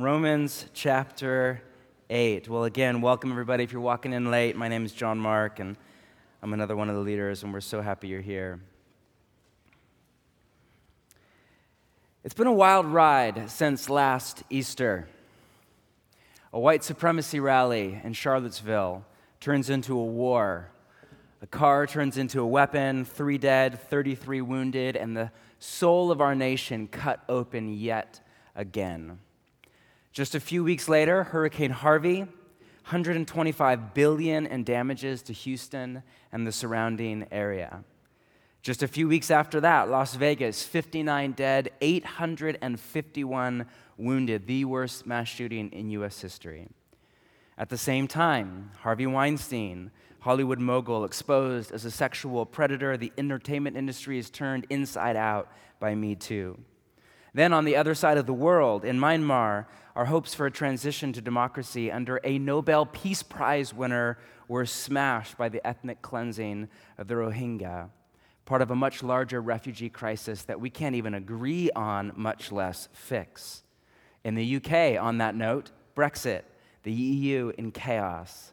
Romans chapter 8. Well, again, welcome everybody. If you're walking in late, my name is John Mark, and I'm another one of the leaders, and we're so happy you're here. It's been a wild ride since last Easter. A white supremacy rally in Charlottesville turns into a war. A car turns into a weapon, three dead, 33 wounded, and the soul of our nation cut open yet again. Just a few weeks later, Hurricane Harvey, 125 billion in damages to Houston and the surrounding area. Just a few weeks after that, Las Vegas, 59 dead, 851 wounded, the worst mass shooting in US history. At the same time, Harvey Weinstein, Hollywood mogul, exposed as a sexual predator, the entertainment industry is turned inside out by Me Too. Then, on the other side of the world, in Myanmar, our hopes for a transition to democracy under a Nobel Peace Prize winner were smashed by the ethnic cleansing of the Rohingya, part of a much larger refugee crisis that we can't even agree on, much less fix. In the UK, on that note, Brexit, the EU in chaos.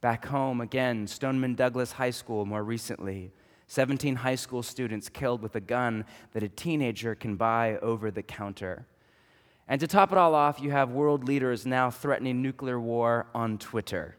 Back home, again, Stoneman Douglas High School more recently, 17 high school students killed with a gun that a teenager can buy over the counter. And to top it all off, you have world leaders now threatening nuclear war on Twitter.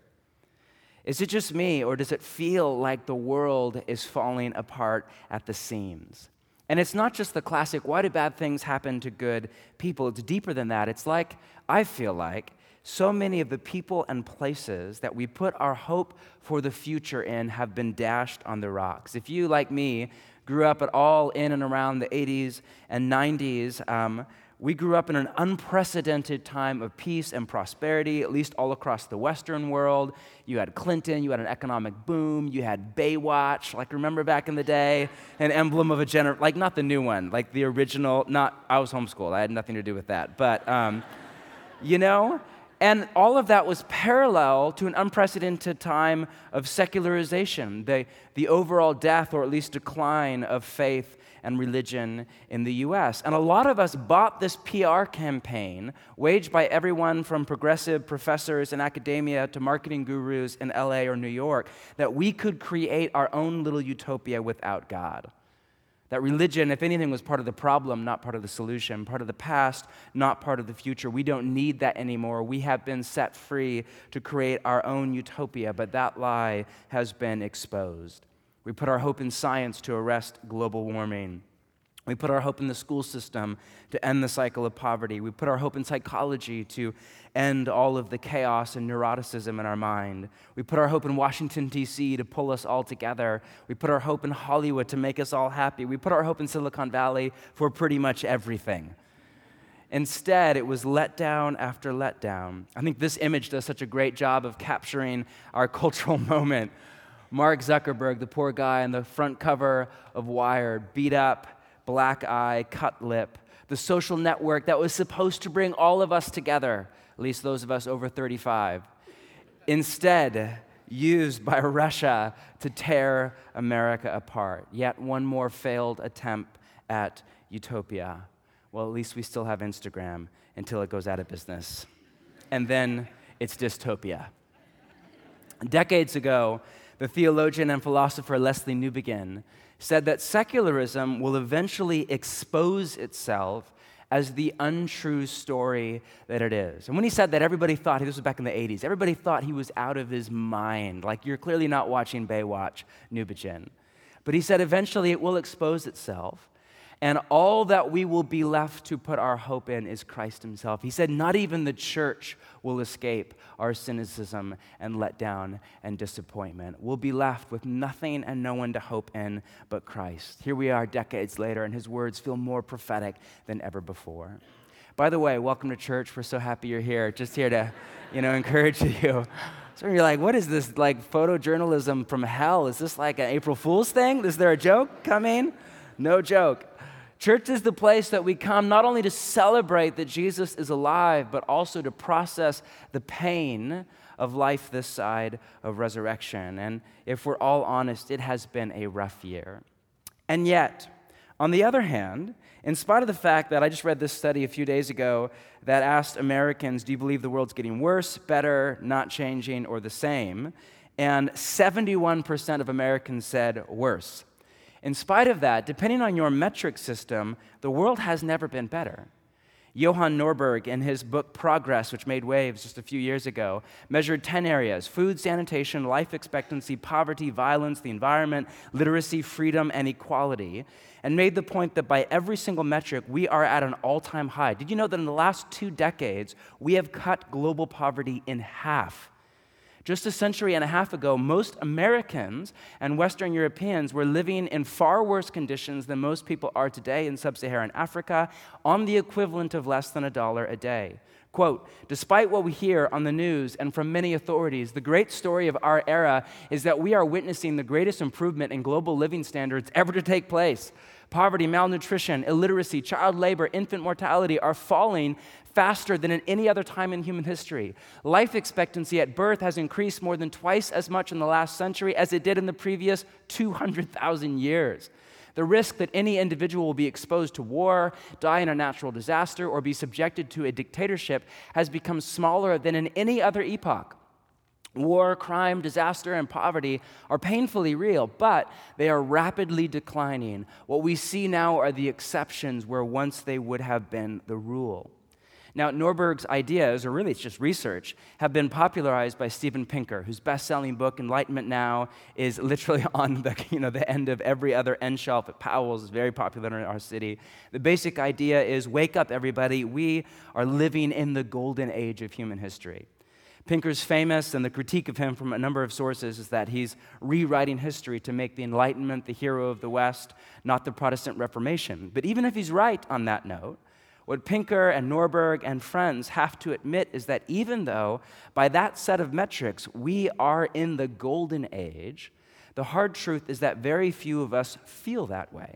Is it just me, or does it feel like the world is falling apart at the seams? And it's not just the classic, why do bad things happen to good people? It's deeper than that. It's like, I feel like, so many of the people and places that we put our hope for the future in have been dashed on the rocks. If you, like me, grew up at all in and around the 80s and 90s, um, we grew up in an unprecedented time of peace and prosperity, at least all across the Western world. You had Clinton, you had an economic boom, you had Baywatch, like remember back in the day, an emblem of a generation, like not the new one, like the original, not, I was homeschooled, I had nothing to do with that, but, um, you know? And all of that was parallel to an unprecedented time of secularization, the, the overall death or at least decline of faith and religion in the US. And a lot of us bought this PR campaign, waged by everyone from progressive professors in academia to marketing gurus in LA or New York, that we could create our own little utopia without God. That religion, if anything, was part of the problem, not part of the solution, part of the past, not part of the future. We don't need that anymore. We have been set free to create our own utopia, but that lie has been exposed. We put our hope in science to arrest global warming. We put our hope in the school system to end the cycle of poverty. We put our hope in psychology to end all of the chaos and neuroticism in our mind. We put our hope in Washington, D.C. to pull us all together. We put our hope in Hollywood to make us all happy. We put our hope in Silicon Valley for pretty much everything. Instead, it was letdown after letdown. I think this image does such a great job of capturing our cultural moment. Mark Zuckerberg, the poor guy on the front cover of Wired, beat up black eye, cut lip, the social network that was supposed to bring all of us together, at least those of us over 35, instead used by Russia to tear America apart. Yet one more failed attempt at utopia. Well, at least we still have Instagram until it goes out of business. And then it's dystopia. Decades ago, the theologian and philosopher Lesslie Newbigin said that secularism will eventually expose itself as the untrue story that it is. And when he said that, everybody thought, this was back in the 80s, everybody thought he was out of his mind. Like, you're clearly not watching Baywatch, Newbigin. But he said eventually it will expose itself and all that we will be left to put our hope in is Christ Himself. He said, Not even the church will escape our cynicism and letdown and disappointment. We'll be left with nothing and no one to hope in but Christ. Here we are decades later, and His words feel more prophetic than ever before. By the way, welcome to church. We're so happy you're here. Just here to, you know, encourage you. So you're like, what is this like photojournalism from hell? Is this like an April Fool's thing? Is there a joke coming? No joke. Church is the place that we come not only to celebrate that Jesus is alive, but also to process the pain of life this side of resurrection. And if we're all honest, it has been a rough year. And yet, On the other hand, in spite of the fact that I just read this study a few days ago that asked Americans, do you believe the world's getting worse, better, not changing, or the same? And 71% of Americans said worse. In spite of that, depending on your metric system, the world has never been better. Johan Norberg, in his book Progress, which made waves just a few years ago, measured 10 areas food, sanitation, life expectancy, poverty, violence, the environment, literacy, freedom, and equality, and made the point that by every single metric, we are at an all time high. Did you know that in the last two decades, we have cut global poverty in half? Just a century and a half ago, most Americans and Western Europeans were living in far worse conditions than most people are today in sub Saharan Africa on the equivalent of less than a dollar a day. Quote, despite what we hear on the news and from many authorities, the great story of our era is that we are witnessing the greatest improvement in global living standards ever to take place. Poverty, malnutrition, illiteracy, child labor, infant mortality are falling faster than in any other time in human history. Life expectancy at birth has increased more than twice as much in the last century as it did in the previous 200,000 years. The risk that any individual will be exposed to war, die in a natural disaster, or be subjected to a dictatorship has become smaller than in any other epoch. War, crime, disaster, and poverty are painfully real, but they are rapidly declining. What we see now are the exceptions where once they would have been the rule. Now, Norberg's ideas, or really it's just research, have been popularized by Steven Pinker, whose best selling book, Enlightenment Now, is literally on the, you know, the end of every other end shelf at Powell's. It's very popular in our city. The basic idea is wake up, everybody. We are living in the golden age of human history. Pinker's famous, and the critique of him from a number of sources is that he's rewriting history to make the Enlightenment the hero of the West, not the Protestant Reformation. But even if he's right on that note, what Pinker and Norberg and friends have to admit is that even though, by that set of metrics, we are in the golden age, the hard truth is that very few of us feel that way.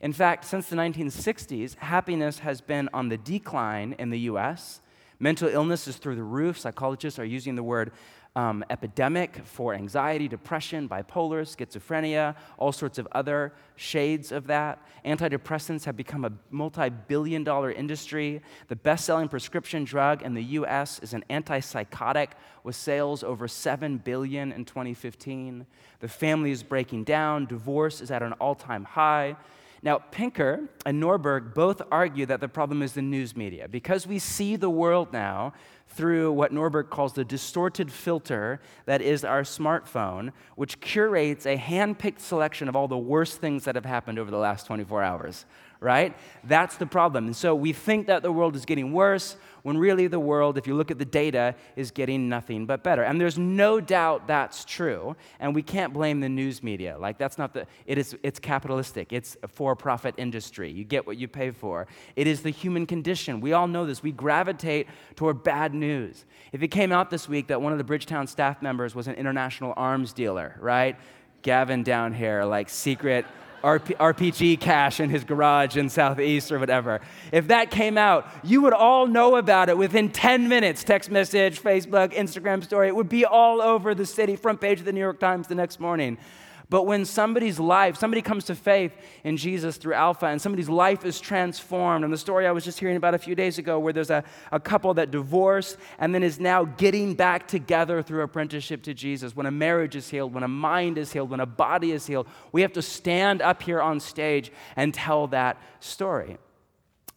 In fact, since the 1960s, happiness has been on the decline in the US. Mental illness is through the roof. Psychologists are using the word um, epidemic for anxiety, depression, bipolar, schizophrenia, all sorts of other shades of that. Antidepressants have become a multi billion dollar industry. The best selling prescription drug in the US is an antipsychotic with sales over 7 billion in 2015. The family is breaking down, divorce is at an all time high. Now, Pinker and Norberg both argue that the problem is the news media. Because we see the world now through what Norberg calls the distorted filter that is our smartphone, which curates a hand picked selection of all the worst things that have happened over the last 24 hours, right? That's the problem. And so we think that the world is getting worse when really the world, if you look at the data, is getting nothing but better. And there's no doubt that's true. And we can't blame the news media. Like, that's not the, it is, it's capitalistic, it's a for profit industry. You get what you pay for. It is the human condition. We all know this. We gravitate toward bad news. If it came out this week that one of the Bridgetown staff members was an international arms dealer, right? Gavin down here, like secret RPG cache in his garage in Southeast or whatever. If that came out, you would all know about it within 10 minutes. Text message, Facebook, Instagram story. It would be all over the city, front page of the New York Times the next morning. But when somebody's life, somebody comes to faith in Jesus through Alpha, and somebody's life is transformed, and the story I was just hearing about a few days ago, where there's a, a couple that divorced and then is now getting back together through apprenticeship to Jesus. When a marriage is healed, when a mind is healed, when a body is healed, we have to stand up here on stage and tell that story.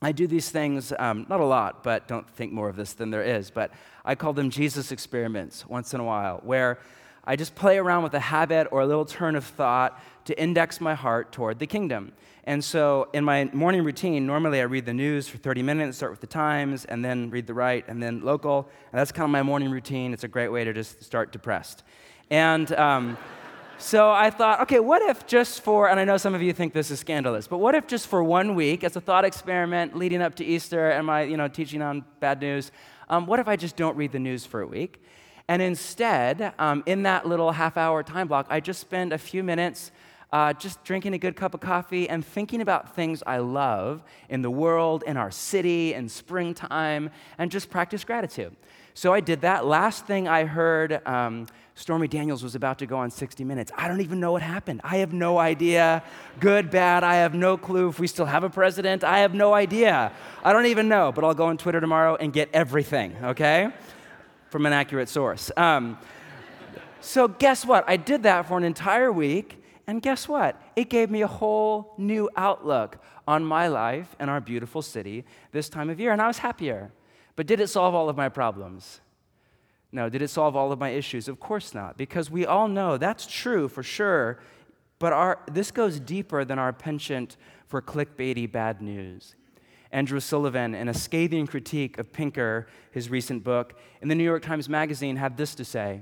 I do these things, um, not a lot, but don't think more of this than there is, but I call them Jesus experiments once in a while, where I just play around with a habit or a little turn of thought to index my heart toward the kingdom. And so, in my morning routine, normally I read the news for 30 minutes, start with the Times, and then read the right, and then local. And that's kind of my morning routine. It's a great way to just start depressed. And um, so I thought, okay, what if just for, and I know some of you think this is scandalous, but what if just for one week, as a thought experiment leading up to Easter and my, you know, teaching on bad news, um, what if I just don't read the news for a week? And instead, um, in that little half hour time block, I just spend a few minutes uh, just drinking a good cup of coffee and thinking about things I love in the world, in our city, in springtime, and just practice gratitude. So I did that. Last thing I heard, um, Stormy Daniels was about to go on 60 Minutes. I don't even know what happened. I have no idea. Good, bad, I have no clue. If we still have a president, I have no idea. I don't even know, but I'll go on Twitter tomorrow and get everything, okay? From an accurate source. Um, so, guess what? I did that for an entire week, and guess what? It gave me a whole new outlook on my life and our beautiful city this time of year, and I was happier. But did it solve all of my problems? No. Did it solve all of my issues? Of course not, because we all know that's true for sure, but our, this goes deeper than our penchant for clickbaity bad news. Andrew Sullivan, in a scathing critique of Pinker, his recent book, in the New York Times Magazine, had this to say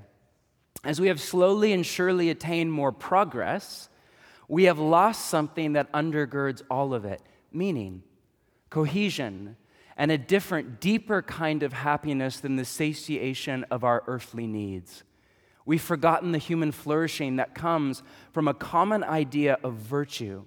As we have slowly and surely attained more progress, we have lost something that undergirds all of it meaning, cohesion, and a different, deeper kind of happiness than the satiation of our earthly needs. We've forgotten the human flourishing that comes from a common idea of virtue.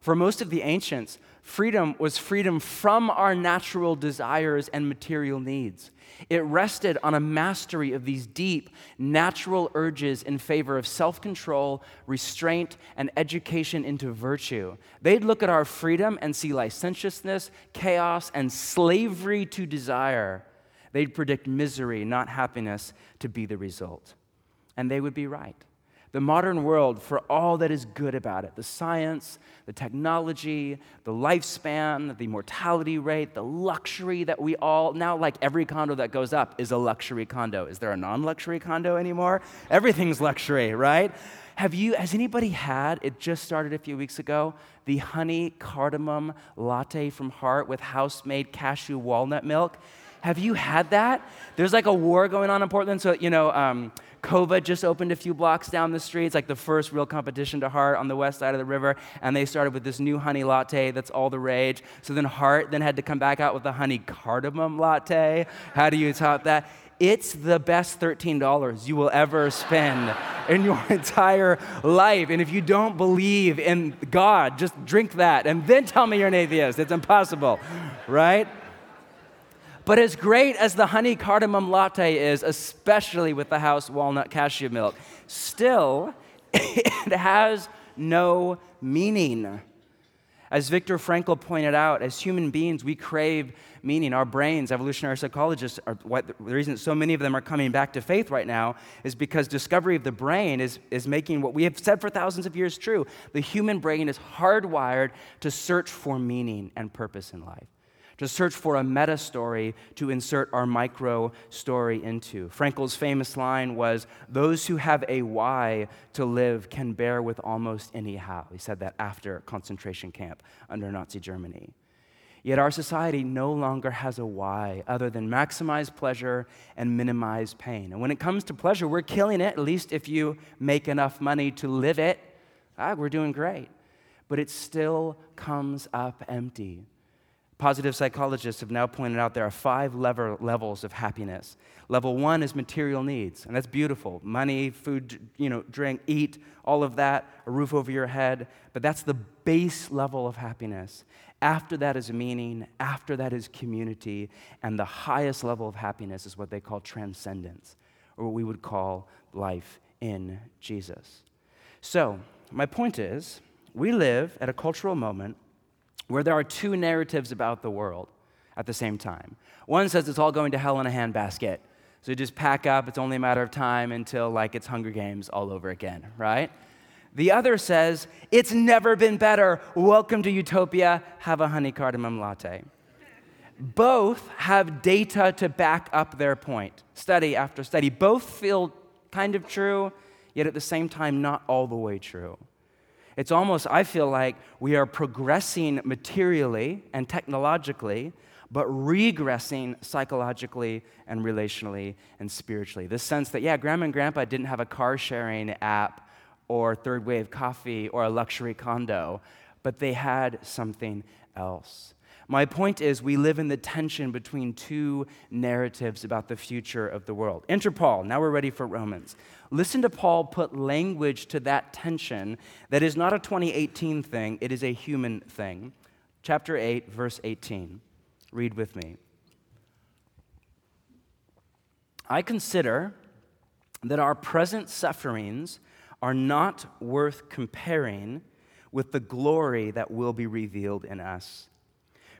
For most of the ancients, freedom was freedom from our natural desires and material needs. It rested on a mastery of these deep, natural urges in favor of self control, restraint, and education into virtue. They'd look at our freedom and see licentiousness, chaos, and slavery to desire. They'd predict misery, not happiness, to be the result. And they would be right the modern world for all that is good about it the science, the technology, the lifespan, the mortality rate, the luxury that we all now, like every condo that goes up, is a luxury condo. Is there a non luxury condo anymore? Everything's luxury, right? Have you, has anybody had, it just started a few weeks ago, the honey cardamom latte from Heart with house made cashew walnut milk? Have you had that? There's like a war going on in Portland. So, you know, um, Coava just opened a few blocks down the street. It's like the first real competition to Heart on the west side of the river. And they started with this new honey latte that's all the rage. So then Heart then had to come back out with a honey cardamom latte. How do you top that? It's the best $13 you will ever spend in your entire life. And if you don't believe in God, just drink that and then tell me you're an atheist. It's impossible, right? But as great as the honey cardamom latte is, especially with the house walnut cashew milk, still, it has no meaning. As Viktor Frankl pointed out, as human beings, we crave meaning. Our brains, evolutionary psychologists, are, what, the reason so many of them are coming back to faith right now is because discovery of the brain is, is making what we have said for thousands of years true. The human brain is hardwired to search for meaning and purpose in life to search for a meta story to insert our micro story into. Frankl's famous line was Those who have a why to live can bear with almost any how. He said that after concentration camp under Nazi Germany. Yet our society no longer has a why other than maximize pleasure and minimize pain. And when it comes to pleasure, we're killing it, at least if you make enough money to live it. Ah, we're doing great. But it still comes up empty. Positive psychologists have now pointed out there are five lever, levels of happiness. Level one is material needs, and that's beautiful money, food, you know, drink, eat, all of that, a roof over your head. But that's the base level of happiness. After that is meaning, after that is community, and the highest level of happiness is what they call transcendence, or what we would call life in Jesus. So, my point is, we live at a cultural moment where there are two narratives about the world at the same time. One says it's all going to hell in a handbasket. So you just pack up, it's only a matter of time until like it's Hunger Games all over again, right? The other says, it's never been better. Welcome to utopia. Have a honey cardamom latte. Both have data to back up their point, study after study. Both feel kind of true, yet at the same time, not all the way true. It's almost, I feel like we are progressing materially and technologically, but regressing psychologically and relationally and spiritually. This sense that, yeah, grandma and grandpa didn't have a car sharing app or third wave coffee or a luxury condo, but they had something else. My point is, we live in the tension between two narratives about the future of the world. Enter Paul. Now we're ready for Romans. Listen to Paul put language to that tension that is not a 2018 thing, it is a human thing. Chapter 8, verse 18. Read with me. I consider that our present sufferings are not worth comparing with the glory that will be revealed in us.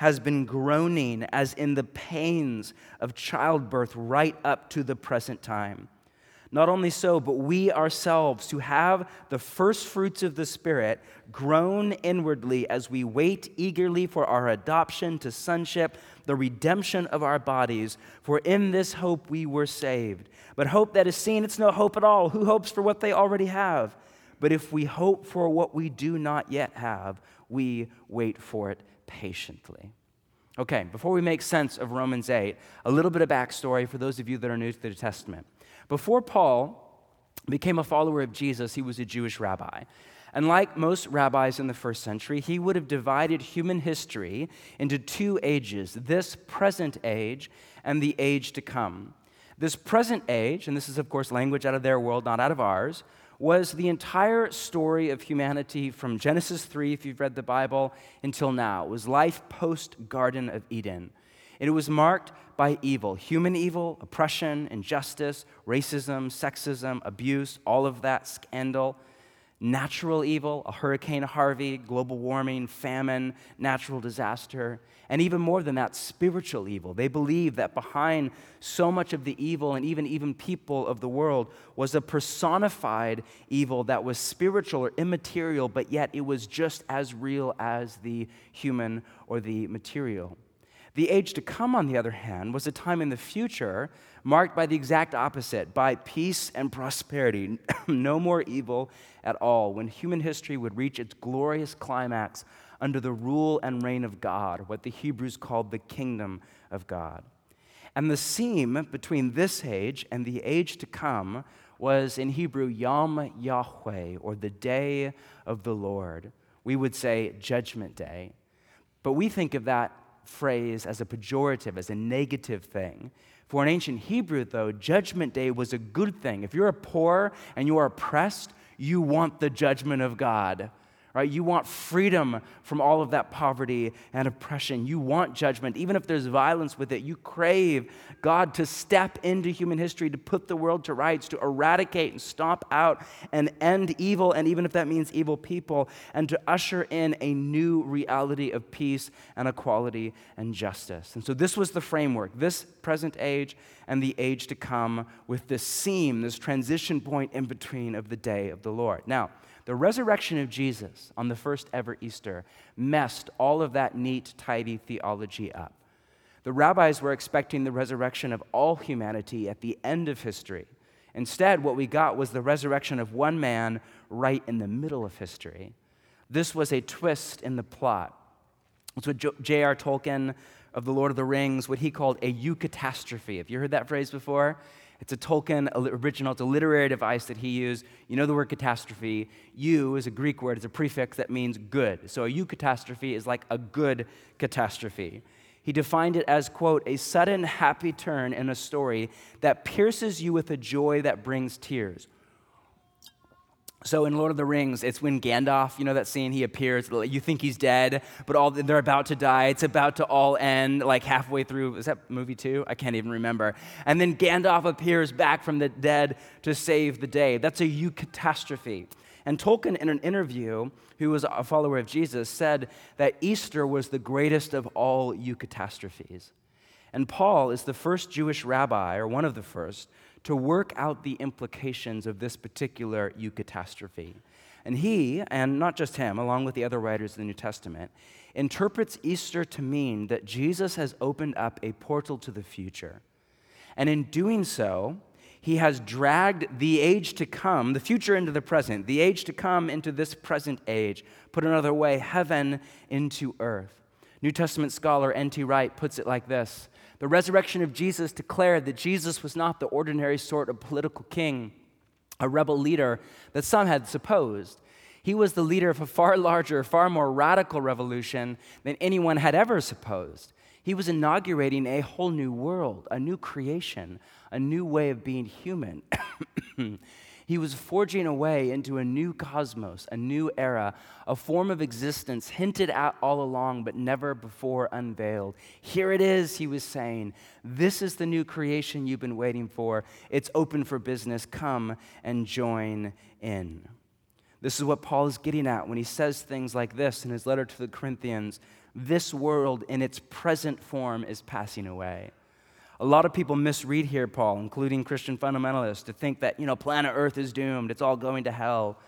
has been groaning as in the pains of childbirth right up to the present time. Not only so, but we ourselves, who have the first fruits of the Spirit, groan inwardly as we wait eagerly for our adoption to sonship, the redemption of our bodies. For in this hope we were saved. But hope that is seen, it's no hope at all. Who hopes for what they already have? But if we hope for what we do not yet have, we wait for it patiently. Okay, before we make sense of Romans 8, a little bit of backstory for those of you that are new to the New Testament. Before Paul became a follower of Jesus, he was a Jewish rabbi. And like most rabbis in the first century, he would have divided human history into two ages this present age and the age to come. This present age, and this is, of course, language out of their world, not out of ours, was the entire story of humanity from Genesis 3, if you've read the Bible, until now. It was life post Garden of Eden. And it was marked by evil human evil, oppression, injustice, racism, sexism, abuse, all of that, scandal natural evil, a Hurricane Harvey, global warming, famine, natural disaster, and even more than that, spiritual evil. They believed that behind so much of the evil and even even people of the world was a personified evil that was spiritual or immaterial, but yet it was just as real as the human or the material. The age to come, on the other hand, was a time in the future marked by the exact opposite by peace and prosperity, no more evil at all, when human history would reach its glorious climax under the rule and reign of God, what the Hebrews called the kingdom of God. And the seam between this age and the age to come was in Hebrew Yom Yahweh, or the day of the Lord. We would say Judgment Day. But we think of that phrase as a pejorative, as a negative thing. For an ancient Hebrew, though, Judgment Day was a good thing. If you're poor and you are oppressed, you want the judgment of God right? You want freedom from all of that poverty and oppression. You want judgment. Even if there's violence with it, you crave God to step into human history, to put the world to rights, to eradicate and stomp out and end evil, and even if that means evil people, and to usher in a new reality of peace and equality and justice. And so this was the framework, this present age and the age to come, with this seam, this transition point in between of the day of the Lord. Now, the resurrection of Jesus on the first ever Easter messed all of that neat, tidy theology up. The rabbis were expecting the resurrection of all humanity at the end of history. Instead, what we got was the resurrection of one man right in the middle of history. This was a twist in the plot. It's what J.R. Tolkien of The Lord of the Rings, what he called a eucatastrophe. Have you heard that phrase before? It's a Tolkien original, it's a literary device that he used. You know the word catastrophe. Eu is a Greek word, it's a prefix that means good. So a eucatastrophe is like a good catastrophe. He defined it as, quote, a sudden happy turn in a story that pierces you with a joy that brings tears. So in Lord of the Rings, it's when Gandalf, you know that scene, he appears, you think he's dead, but all they're about to die. It's about to all end like halfway through. Is that movie two? I can't even remember. And then Gandalf appears back from the dead to save the day. That's a eucatastrophe. And Tolkien, in an interview, who was a follower of Jesus, said that Easter was the greatest of all eucatastrophes. And Paul is the first Jewish rabbi, or one of the first, to work out the implications of this particular eucatastrophe. And he, and not just him, along with the other writers of the New Testament, interprets Easter to mean that Jesus has opened up a portal to the future. And in doing so, he has dragged the age to come, the future into the present, the age to come into this present age. Put another way, heaven into earth. New Testament scholar N.T. Wright puts it like this The resurrection of Jesus declared that Jesus was not the ordinary sort of political king, a rebel leader that some had supposed. He was the leader of a far larger, far more radical revolution than anyone had ever supposed. He was inaugurating a whole new world, a new creation, a new way of being human. he was forging a way into a new cosmos, a new era, a form of existence hinted at all along but never before unveiled. Here it is, he was saying. This is the new creation you've been waiting for. It's open for business. Come and join in. This is what Paul is getting at when he says things like this in his letter to the Corinthians this world in its present form is passing away. A lot of people misread here, Paul, including Christian fundamentalists, to think that, you know, planet Earth is doomed, it's all going to hell.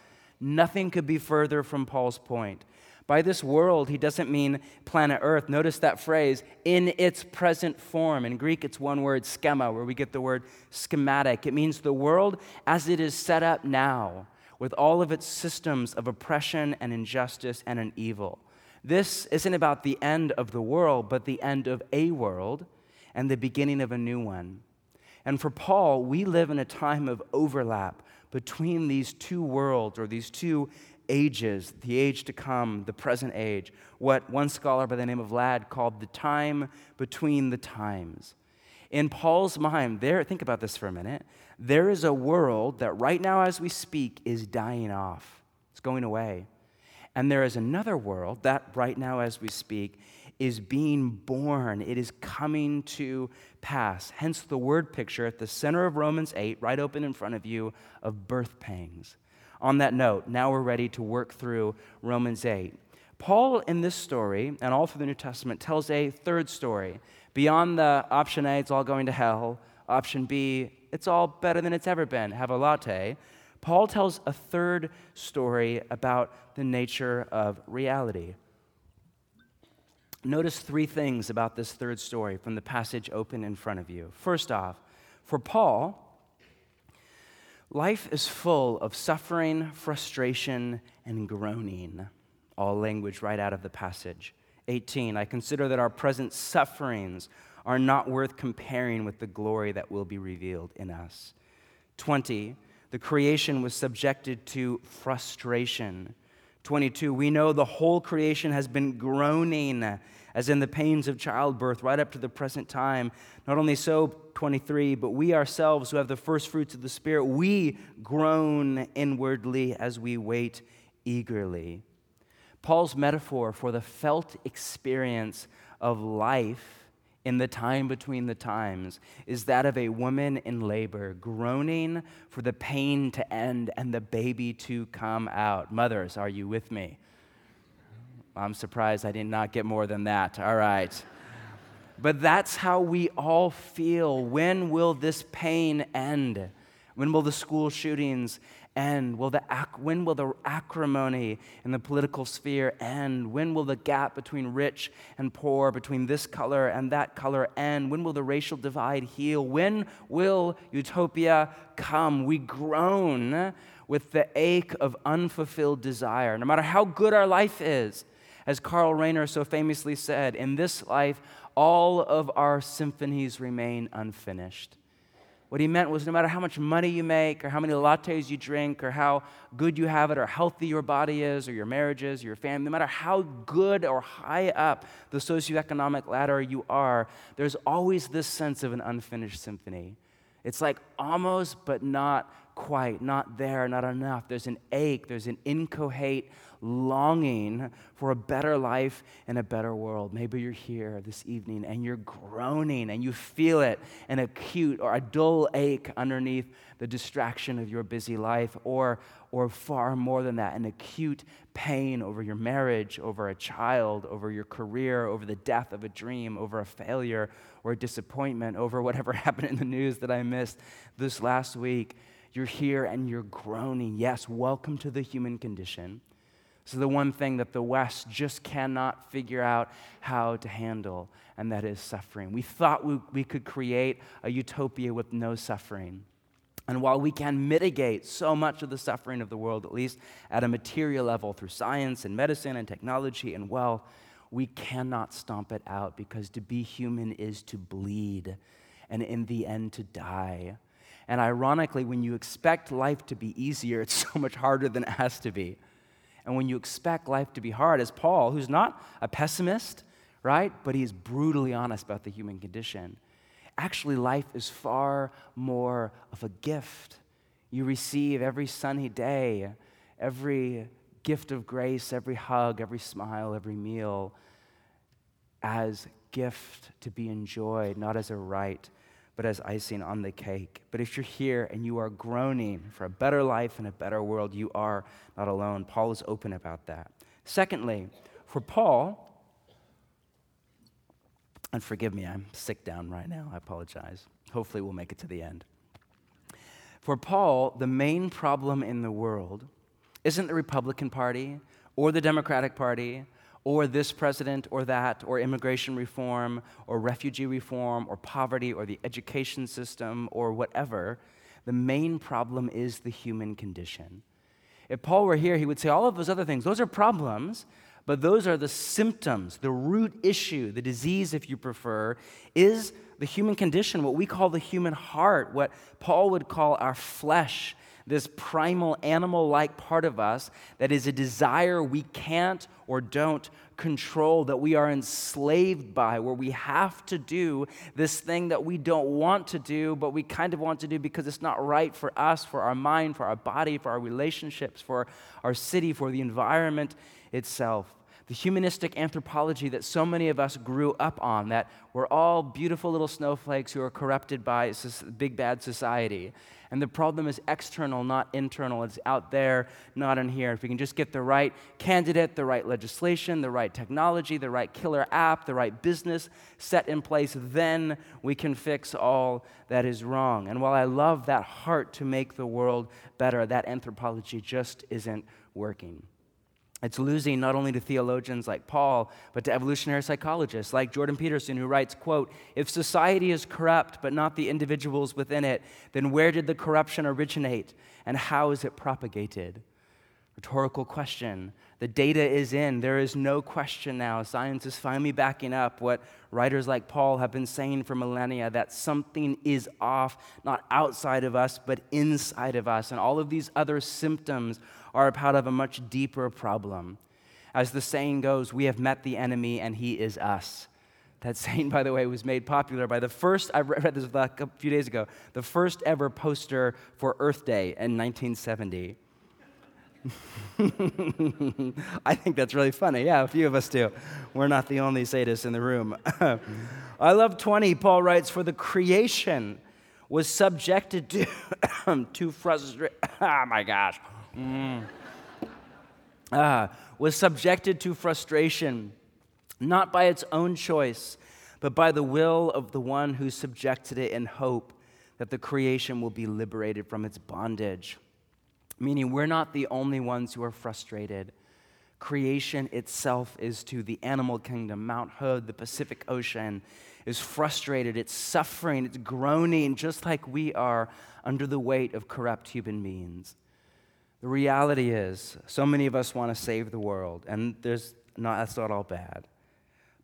Nothing could be further from Paul's point. By this world, he doesn't mean planet Earth. Notice that phrase, in its present form. In Greek, it's one word, schema, where we get the word schematic. It means the world as it is set up now, with all of its systems of oppression and injustice and an evil. This isn't about the end of the world, but the end of a world and the beginning of a new one. And for Paul, we live in a time of overlap between these two worlds or these two ages the age to come, the present age, what one scholar by the name of Ladd called the time between the times. In Paul's mind, there, think about this for a minute. There is a world that right now, as we speak, is dying off, it's going away. And there is another world that, right now as we speak, is being born. It is coming to pass. Hence the word picture at the center of Romans 8, right open in front of you, of birth pangs. On that note, now we're ready to work through Romans 8. Paul, in this story, and all through the New Testament, tells a third story. Beyond the option A, it's all going to hell, option B, it's all better than it's ever been, have a latte. Paul tells a third story about the nature of reality. Notice three things about this third story from the passage open in front of you. First off, for Paul, life is full of suffering, frustration, and groaning. All language right out of the passage. 18, I consider that our present sufferings are not worth comparing with the glory that will be revealed in us. 20, the creation was subjected to frustration. 22, we know the whole creation has been groaning, as in the pains of childbirth, right up to the present time. Not only so, 23, but we ourselves who have the first fruits of the Spirit, we groan inwardly as we wait eagerly. Paul's metaphor for the felt experience of life in the time between the times is that of a woman in labor, groaning for the pain to end and the baby to come out. Mothers, are you with me? I'm surprised I did not get more than that. All right. But that's how we all feel. When will this pain end? When will the school shootings end? Will the when will the acrimony in the political sphere end? When will the gap between rich and poor, between this color and that color end? When will the racial divide heal? When will utopia come? We groan with the ache of unfulfilled desire, no matter how good our life is. As Karl Rahner so famously said, in this life, all of our symphonies remain unfinished. What he meant was no matter how much money you make, or how many lattes you drink, or how good you have it, or healthy your body is, or your marriage is, or your family, no matter how good or high up the socioeconomic ladder you are, there's always this sense of an unfinished symphony. It's like almost, but not quite, not there, not enough. There's an ache, there's an incoherent longing for a better life and a better world. Maybe you're here this evening and you're groaning and you feel it an acute or a dull ache underneath the distraction of your busy life, or, or far more than that, an acute pain over your marriage, over a child, over your career, over the death of a dream, over a failure or disappointment, over whatever happened in the news that I missed this last week You're here and you're groaning. Yes, welcome to the human condition. So, the one thing that the West just cannot figure out how to handle, and that is suffering. We thought we, we could create a utopia with no suffering. And while we can mitigate so much of the suffering of the world, at least at a material level through science and medicine and technology and well, we cannot stomp it out because to be human is to bleed and in the end to die. And ironically, when you expect life to be easier, it's so much harder than it has to be. And when you expect life to be hard, as Paul, who's not a pessimist, right? But he's brutally honest about the human condition. Actually, life is far more of a gift. You receive every sunny day, every gift of grace, every hug, every smile, every meal as gift to be enjoyed, not as a right, but as icing on the cake. But if you're here and you are groaning for a better life and a better world, you are not alone. Paul is open about that. Secondly, for Paul, and forgive me, I'm sick down right now. I apologize. Hopefully, we'll make it to the end. For Paul, the main problem in the world isn't the Republican Party or the Democratic Party or this president or that or immigration reform or refugee reform or poverty or the education system or whatever. The main problem is the human condition. If Paul were here, he would say all of those other things, those are problems, but those are the symptoms. The root issue, the disease, if you prefer, is the human condition, what we call the human heart, what Paul would call our flesh, this primal animal like part of us that is a desire we can't or don't control, that we are enslaved by, where we have to do this thing that we don't want to do, but we kind of want to do because it's not right for us, for our mind, for our body, for our relationships, for our city, for the environment itself. The humanistic anthropology that so many of us grew up on, that we're all beautiful little snowflakes who are corrupted by big bad society. And the problem is external, not internal. It's out there, not in here. If we can just get the right candidate, the right legislation, the right technology, the right killer app, the right business set in place, then we can fix all that is wrong. And while I love that heart to make the world better, that anthropology just isn't working. It's losing not only to theologians like Paul, but to evolutionary psychologists like Jordan Peterson, who writes, quote, if society is corrupt but not the individuals within it, then where did the corruption originate and how is it propagated? Rhetorical question. The data is in. There is no question now. Science is finally backing up what writers like Paul have been saying for millennia that something is off, not outside of us, but inside of us. And all of these other symptoms are a part of a much deeper problem. As the saying goes, we have met the enemy and he is us. That saying, by the way, was made popular by the first, I read this a few days ago, the first ever poster for Earth Day in 1970. I think that's really funny. Yeah, a few of us do. We're not the only sadists in the room. I love 20. Paul writes, For the creation was subjected to, to frustration. oh ah, my gosh. Mm. Uh, was subjected to frustration, not by its own choice, but by the will of the one who subjected it in hope that the creation will be liberated from its bondage. Meaning, we're not the only ones who are frustrated. Creation itself is to the animal kingdom, Mount Hood, the Pacific Ocean, is frustrated, it's suffering, it's groaning, just like we are under the weight of corrupt human beings. The reality is, so many of us want to save the world, and there's not, that's not all bad.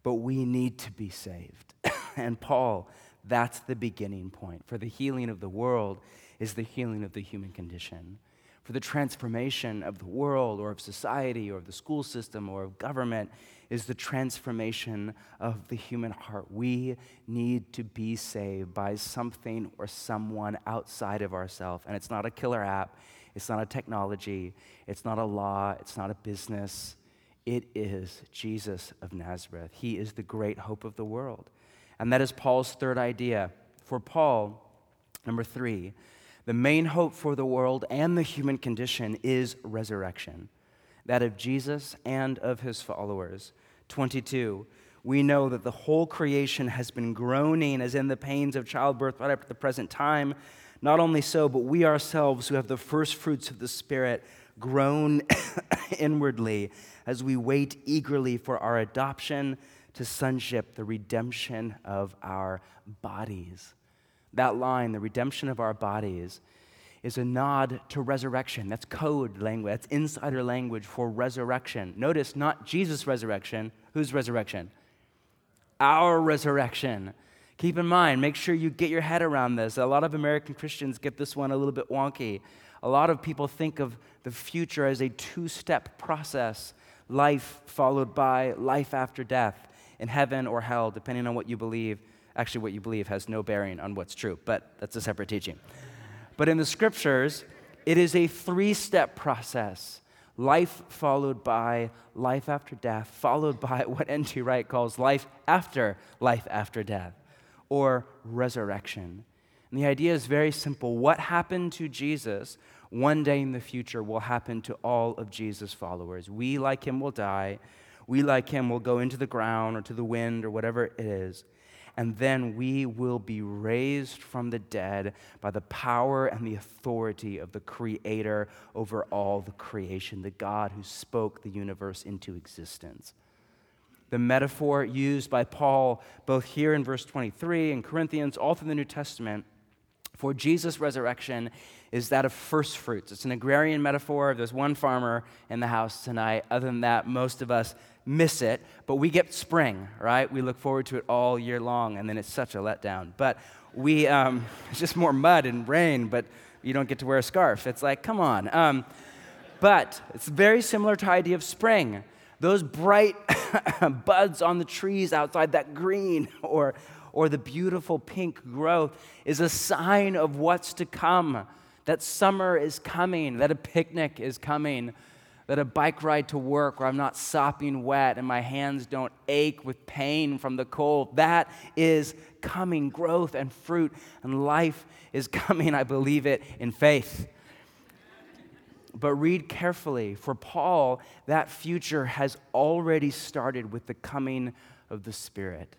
But we need to be saved. and Paul, that's the beginning point. For the healing of the world is the healing of the human condition. For the transformation of the world or of society or of the school system or of government is the transformation of the human heart. We need to be saved by something or someone outside of ourselves. And it's not a killer app, it's not a technology, it's not a law, it's not a business. It is Jesus of Nazareth. He is the great hope of the world. And that is Paul's third idea. For Paul, number three, the main hope for the world and the human condition is resurrection, that of Jesus and of his followers. 22. we know that the whole creation has been groaning as in the pains of childbirth right up to the present time. Not only so, but we ourselves who have the first fruits of the Spirit groan inwardly as we wait eagerly for our adoption to sonship, the redemption of our bodies. That line, the redemption of our bodies, is a nod to resurrection. That's code language, that's insider language for resurrection. Notice not Jesus' resurrection. Whose resurrection? Our resurrection. Keep in mind, make sure you get your head around this. A lot of American Christians get this one a little bit wonky. A lot of people think of the future as a two step process life followed by life after death in heaven or hell, depending on what you believe. Actually, what you believe has no bearing on what's true, but that's a separate teaching. But in the scriptures, it is a three step process life followed by life after death, followed by what N.T. Wright calls life after life after death, or resurrection. And the idea is very simple. What happened to Jesus one day in the future will happen to all of Jesus' followers. We, like him, will die. We, like him, will go into the ground or to the wind or whatever it is and then we will be raised from the dead by the power and the authority of the Creator over all the creation, the God who spoke the universe into existence. The metaphor used by Paul, both here in verse 23 and Corinthians, all through the New Testament, for Jesus' resurrection is that of first fruits. It's an agrarian metaphor. There's one farmer in the house tonight. Other than that, most of us miss it, but we get spring, right? We look forward to it all year long, and then it's such a letdown. But we, um, it's just more mud and rain, but you don't get to wear a scarf. It's like, come on. Um, but it's very similar to idea of spring. Those bright buds on the trees outside, that green or, or the beautiful pink growth is a sign of what's to come. That summer is coming, that a picnic is coming, that a bike ride to work where I'm not sopping wet and my hands don't ache with pain from the cold. That is coming. Growth and fruit and life is coming. I believe it in faith. But read carefully. For Paul, that future has already started with the coming of the Spirit.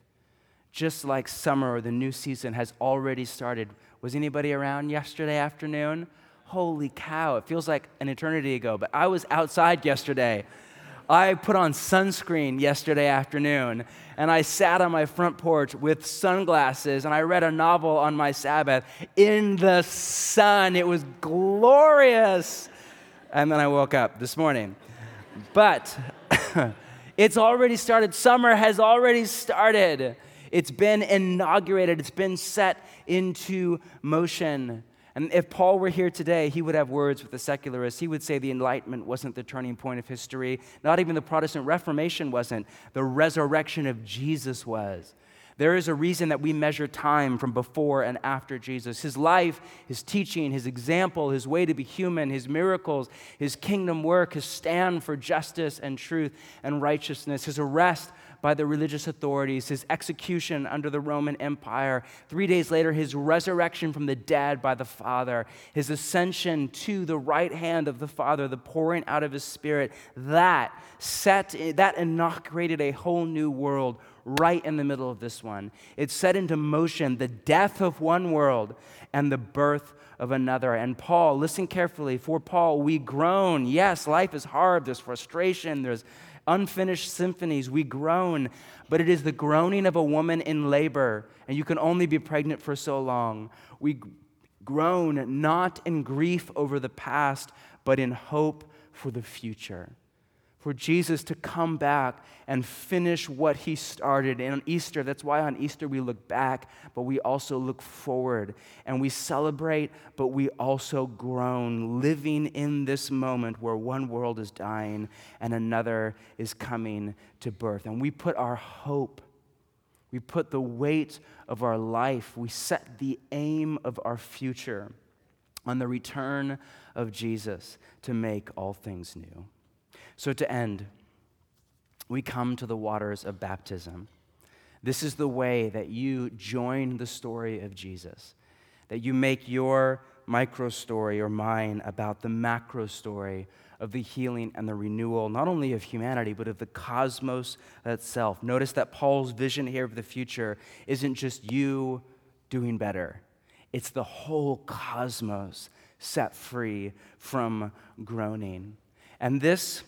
Just like summer or the new season has already started. Was anybody around yesterday afternoon? holy cow, it feels like an eternity ago, but I was outside yesterday. I put on sunscreen yesterday afternoon and I sat on my front porch with sunglasses and I read a novel on my Sabbath in the sun. It was glorious. And then I woke up this morning. But it's already started. Summer has already started. It's been inaugurated, it's been set into motion. And if Paul were here today, he would have words with the secularists. He would say the Enlightenment wasn't the turning point of history. Not even the Protestant Reformation wasn't. The resurrection of Jesus was. There is a reason that we measure time from before and after Jesus. His life, his teaching, his example, his way to be human, his miracles, his kingdom work, his stand for justice and truth and righteousness, his arrest by the religious authorities, his execution under the Roman Empire, three days later, his resurrection from the dead by the Father, his ascension to the right hand of the Father, the pouring out of his Spirit, that set, that inaugurated a whole new world right in the middle of this one. It set into motion the death of one world and the birth of another. And Paul, listen carefully, for Paul, we groan. Yes, life is hard, there's frustration, there's unfinished symphonies. We groan, but it is the groaning of a woman in labor, and you can only be pregnant for so long. We groan not in grief over the past, but in hope for the future for Jesus to come back and finish what he started. And on Easter, that's why on Easter we look back, but we also look forward. And we celebrate, but we also groan, living in this moment where one world is dying and another is coming to birth. And we put our hope, we put the weight of our life, we set the aim of our future on the return of Jesus to make all things new. So, to end, we come to the waters of baptism. This is the way that you join the story of Jesus, that you make your micro story or mine about the macro story of the healing and the renewal, not only of humanity, but of the cosmos itself. Notice that Paul's vision here of the future isn't just you doing better, it's the whole cosmos set free from groaning. And this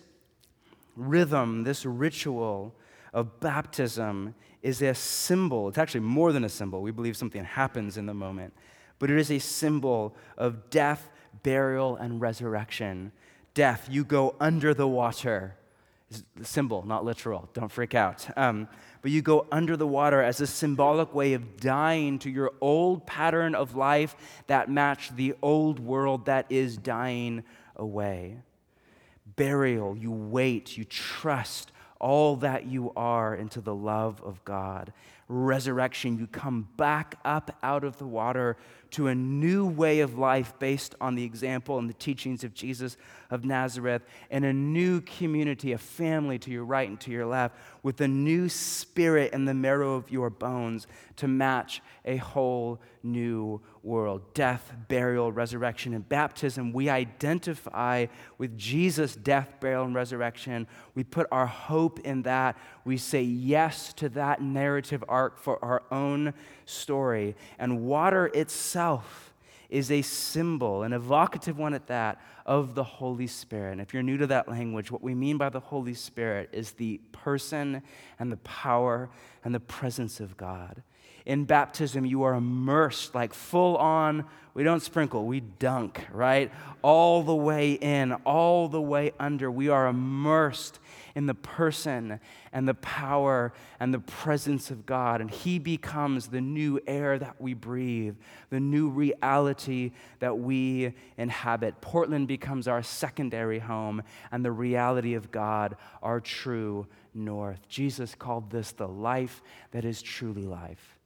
rhythm, this ritual of baptism is a symbol. It's actually more than a symbol. We believe something happens in the moment, but it is a symbol of death, burial, and resurrection. Death, you go under the water. symbol, not literal. Don't freak out. Um, but you go under the water as a symbolic way of dying to your old pattern of life that matched the old world that is dying away. Burial, you wait, you trust all that you are into the love of God. Resurrection, you come back up out of the water to a new way of life based on the example and the teachings of Jesus of Nazareth, and a new community, a family to your right and to your left, with a new spirit in the marrow of your bones to match a whole new world. Death, burial, resurrection, and baptism, we identify with Jesus' death, burial, and resurrection. We put our hope in that. We say yes to that narrative arc for our own story. And water itself is a symbol, an evocative one at that, of the Holy Spirit. And if you're new to that language, what we mean by the Holy Spirit is the person and the power and the presence of God. In baptism, you are immersed, like full on. We don't sprinkle, we dunk, right? All the way in, all the way under. We are immersed in the person and the power and the presence of God. And He becomes the new air that we breathe, the new reality that we inhabit. Portland becomes our secondary home, and the reality of God our true north. Jesus called this the life that is truly life.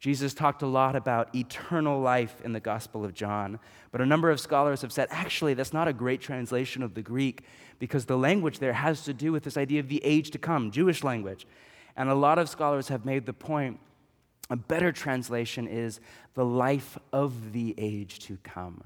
Jesus talked a lot about eternal life in the Gospel of John, but a number of scholars have said actually that's not a great translation of the Greek because the language there has to do with this idea of the age to come, Jewish language. And a lot of scholars have made the point a better translation is the life of the age to come.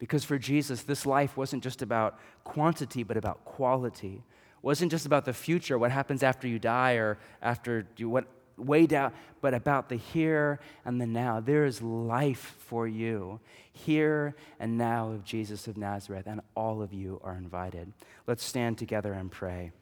Because for Jesus, this life wasn't just about quantity, but about quality. It wasn't just about the future, what happens after you die or after you, what, way down, but about the here and the now. There is life for you here and now of Jesus of Nazareth, and all of you are invited. Let's stand together and pray.